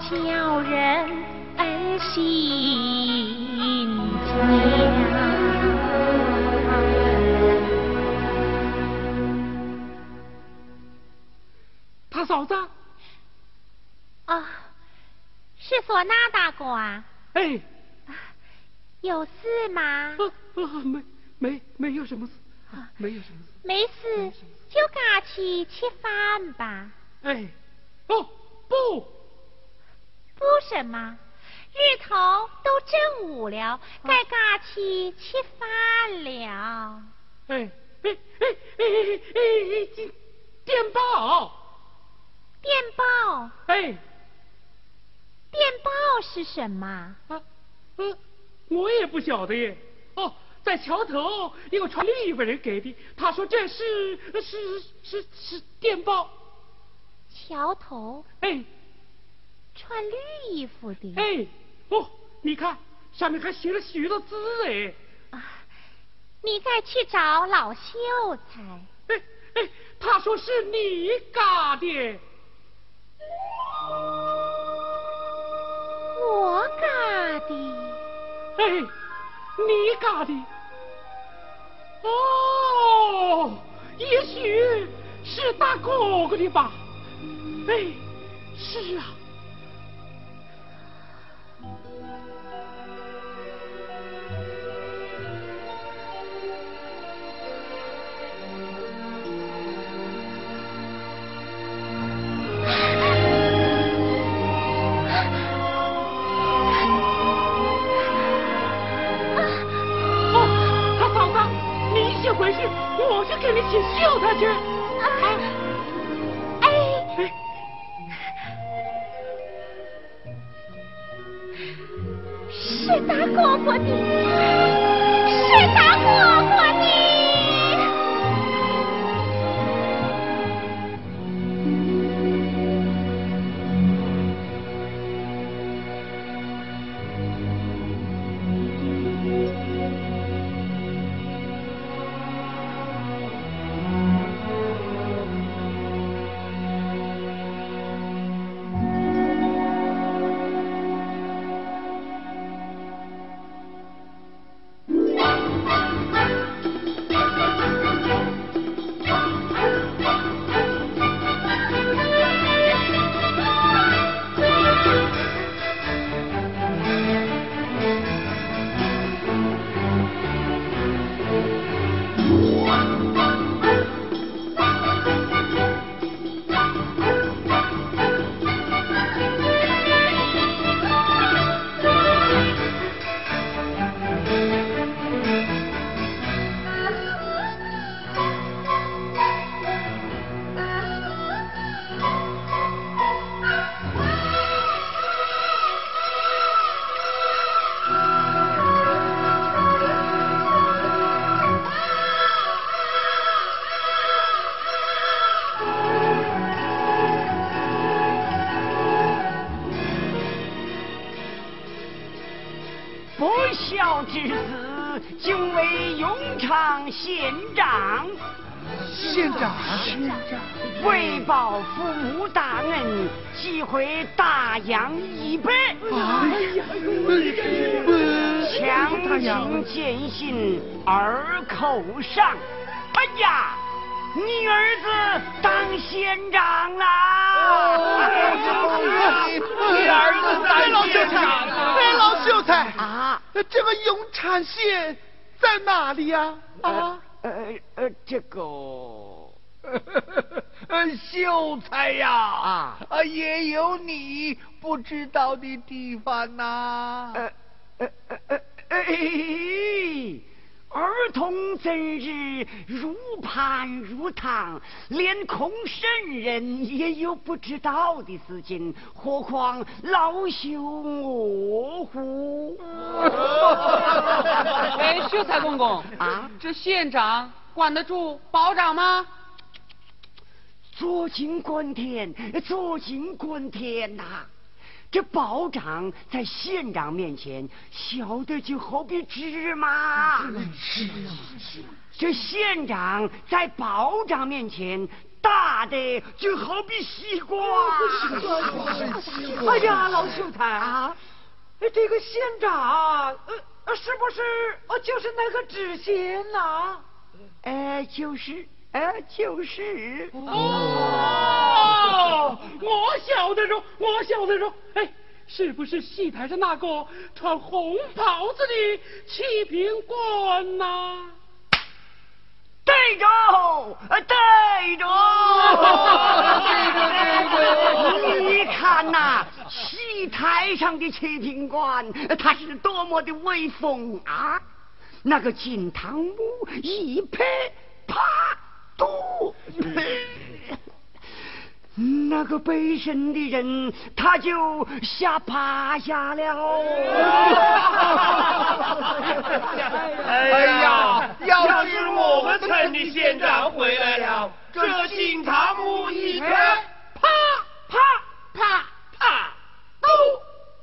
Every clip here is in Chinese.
叫人心焦。他嫂子。哦，是唢呐大哥啊。哎。有事吗？没没没有什么事，没有什么事。没事，就赶去吃饭吧。哎，哦什么，日头都正午了，该嘎去吃饭了。哎哎哎哎哎哎，电报，电报，哎，电报是什么？啊，呃，我也不晓得耶。哦。在桥头，一个穿绿衣服人给的。他说这是是是是电报。桥头？哎，穿绿衣服的。哎，哦，你看上面还写了许多字哎。啊，你再去找老秀才。哎哎，他说是你嘎的。我嘎的。哎，你嘎的。哦，也许是大哥哥的吧？哎，是啊。给你请秀才去。哎哎，是大哥哥的，是大哥哥县长，县长，县长，为报父母大恩，即回大洋一百。哎呀，强行践行二口上。哎呀，你儿子当县长啦！你儿子当老秀才，哎，老秀才啊，这个永昌县。在哪里呀？啊，呃呃，这个，秀才呀，啊，也有你不知道的地方呐。童怎日入盘如堂，连空圣人也有不知道的事情，何况老朽我乎？哎，秀才公公啊，这县长管得住保长吗？坐井观天，坐井观天呐！这保长在县长面前小的就好比芝麻，这县长在保长面前大的就好比西瓜。哎呀，老秀才啊，这个县长，呃，是不是呃，就是那个知县呐？哎，就是，哎，就是。哦，我晓得着，我晓得着，哎。是不是戏台上那个穿红袍子的七品官呐？对着，对着，你看呐，戏台上的七品官，他是多么的威风啊！那个金堂木一拍，啪，嘟。那个背身的人，他就吓趴下了。哎呀，要是我们村的县长回来了，这金堂木一拍，啪啪啪啪，都，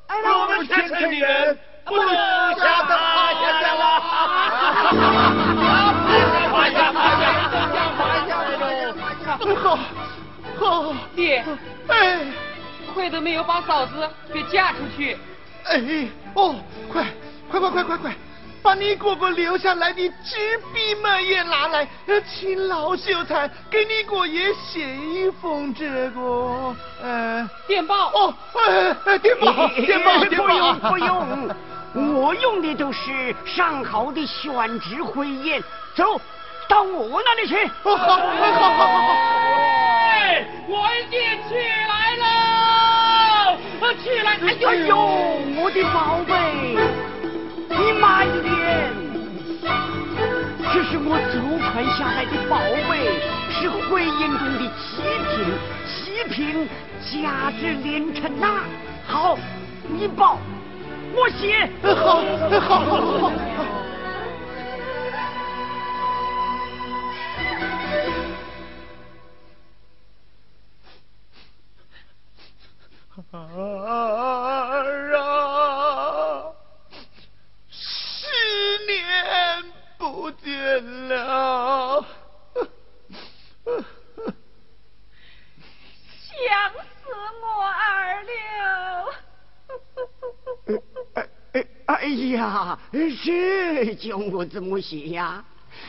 我们全村的人不都吓爹，哎，亏都没有把嫂子给嫁出去。哎，哦，快，快快快快快，把你哥哥留下来的纸笔墨也拿来，请老秀才给你哥爷写一封这个，呃，电报。哦，哎哎，电报，电报，电报。不用不用，我用的都是上好的宣纸回言。走，到我那里去。哦，好，好，好，好，好。我爹起来了，起来！哎呦呦，我的宝贝，你慢一点。这是我祖传下来的宝贝，是回音中的极品，极品价值连城呐。好，你报，我写。好，好，好，好。儿啊，十年不见了，想死我儿了。哎哎 哎呀，这叫我怎么写呀？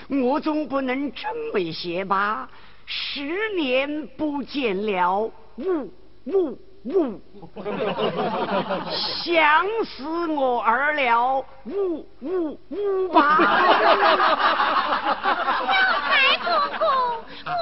我总不能这么写吧？十年不见了，呜呜。五，想死我儿了！五五五吧！小财公公，我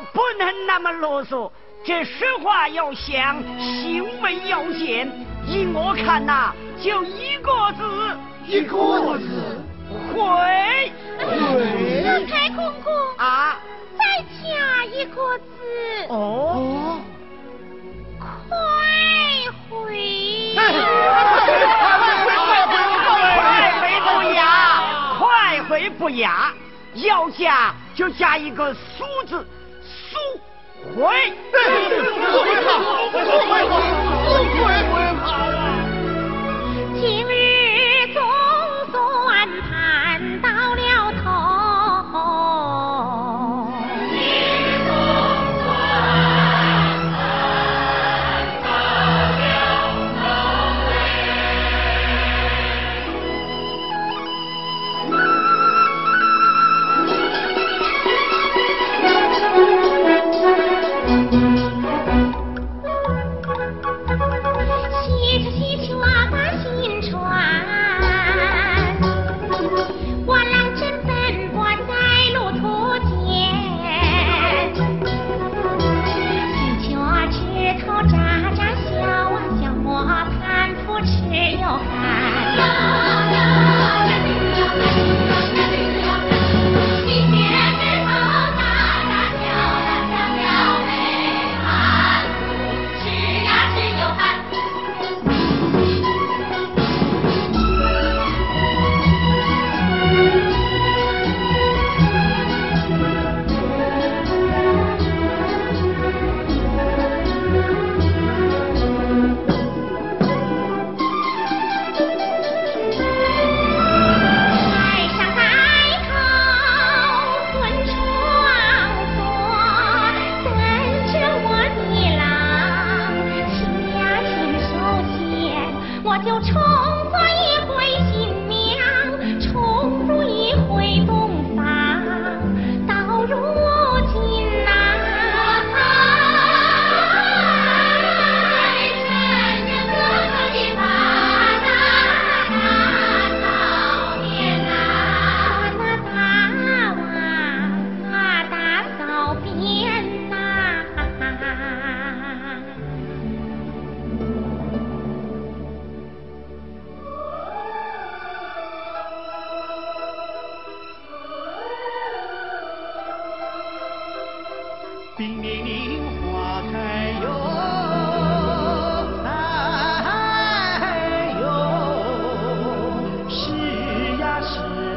不能那么啰嗦，这说话要响，行为要简。依我看呐，就一个字，一个字，会。老太公公啊，再加一个字。哦，快回。快回不雅，快回不雅，要加。就加一个“苏”字，苏回。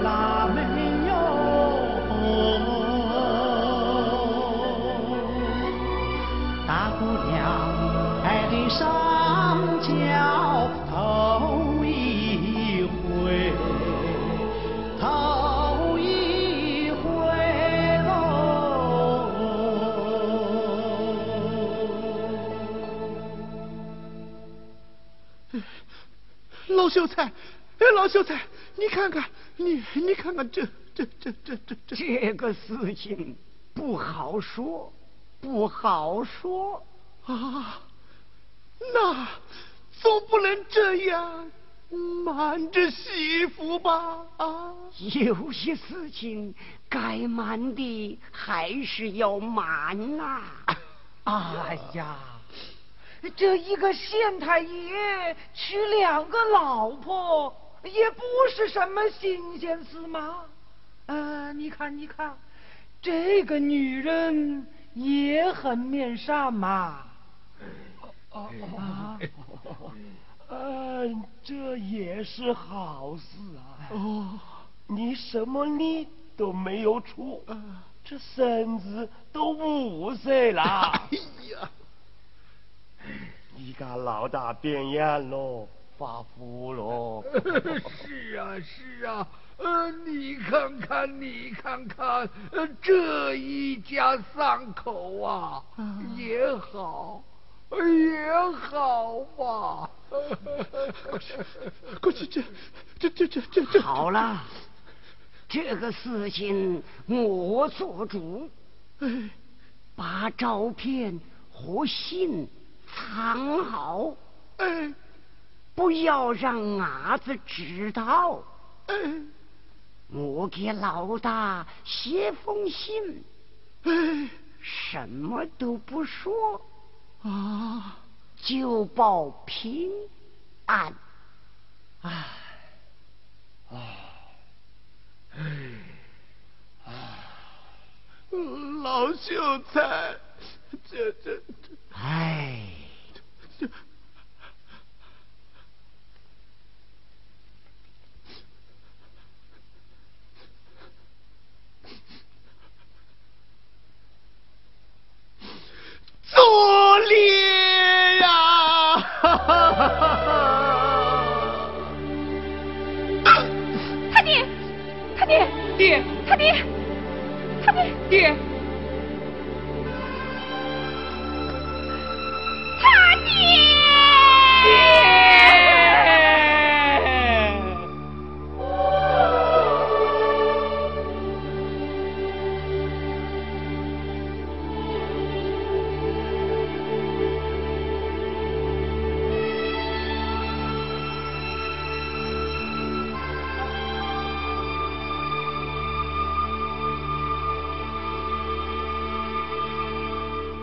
啦没有，大姑娘爱的上轿头一回，头一回喽。老秀才，老秀才，你看看，你你看看这这这这这这，这个事情不好说，不好说。啊，那总不能这样瞒着媳妇吧？啊，有些事情该瞒的还是要瞒呐、哎呀，这一个县太爷娶两个老婆，也不是什么新鲜事嘛。呃，你看，你看，这个女人也很面善嘛。啊，嗯，这也是好事啊。哦，你什么力都没有出，这身子都五岁了。哎呀，你家老大变样喽，发福喽。是啊是啊，呃，你看看你看看，呃，这一家三口啊，也好，也好吧。过去这这这这这这好了，这个事情我做主，哎，把照片和信藏好，哎不要让伢子知道。哎我给老大写封信，哎什么都不说，啊！就报平安。老秀才，这这这。唉，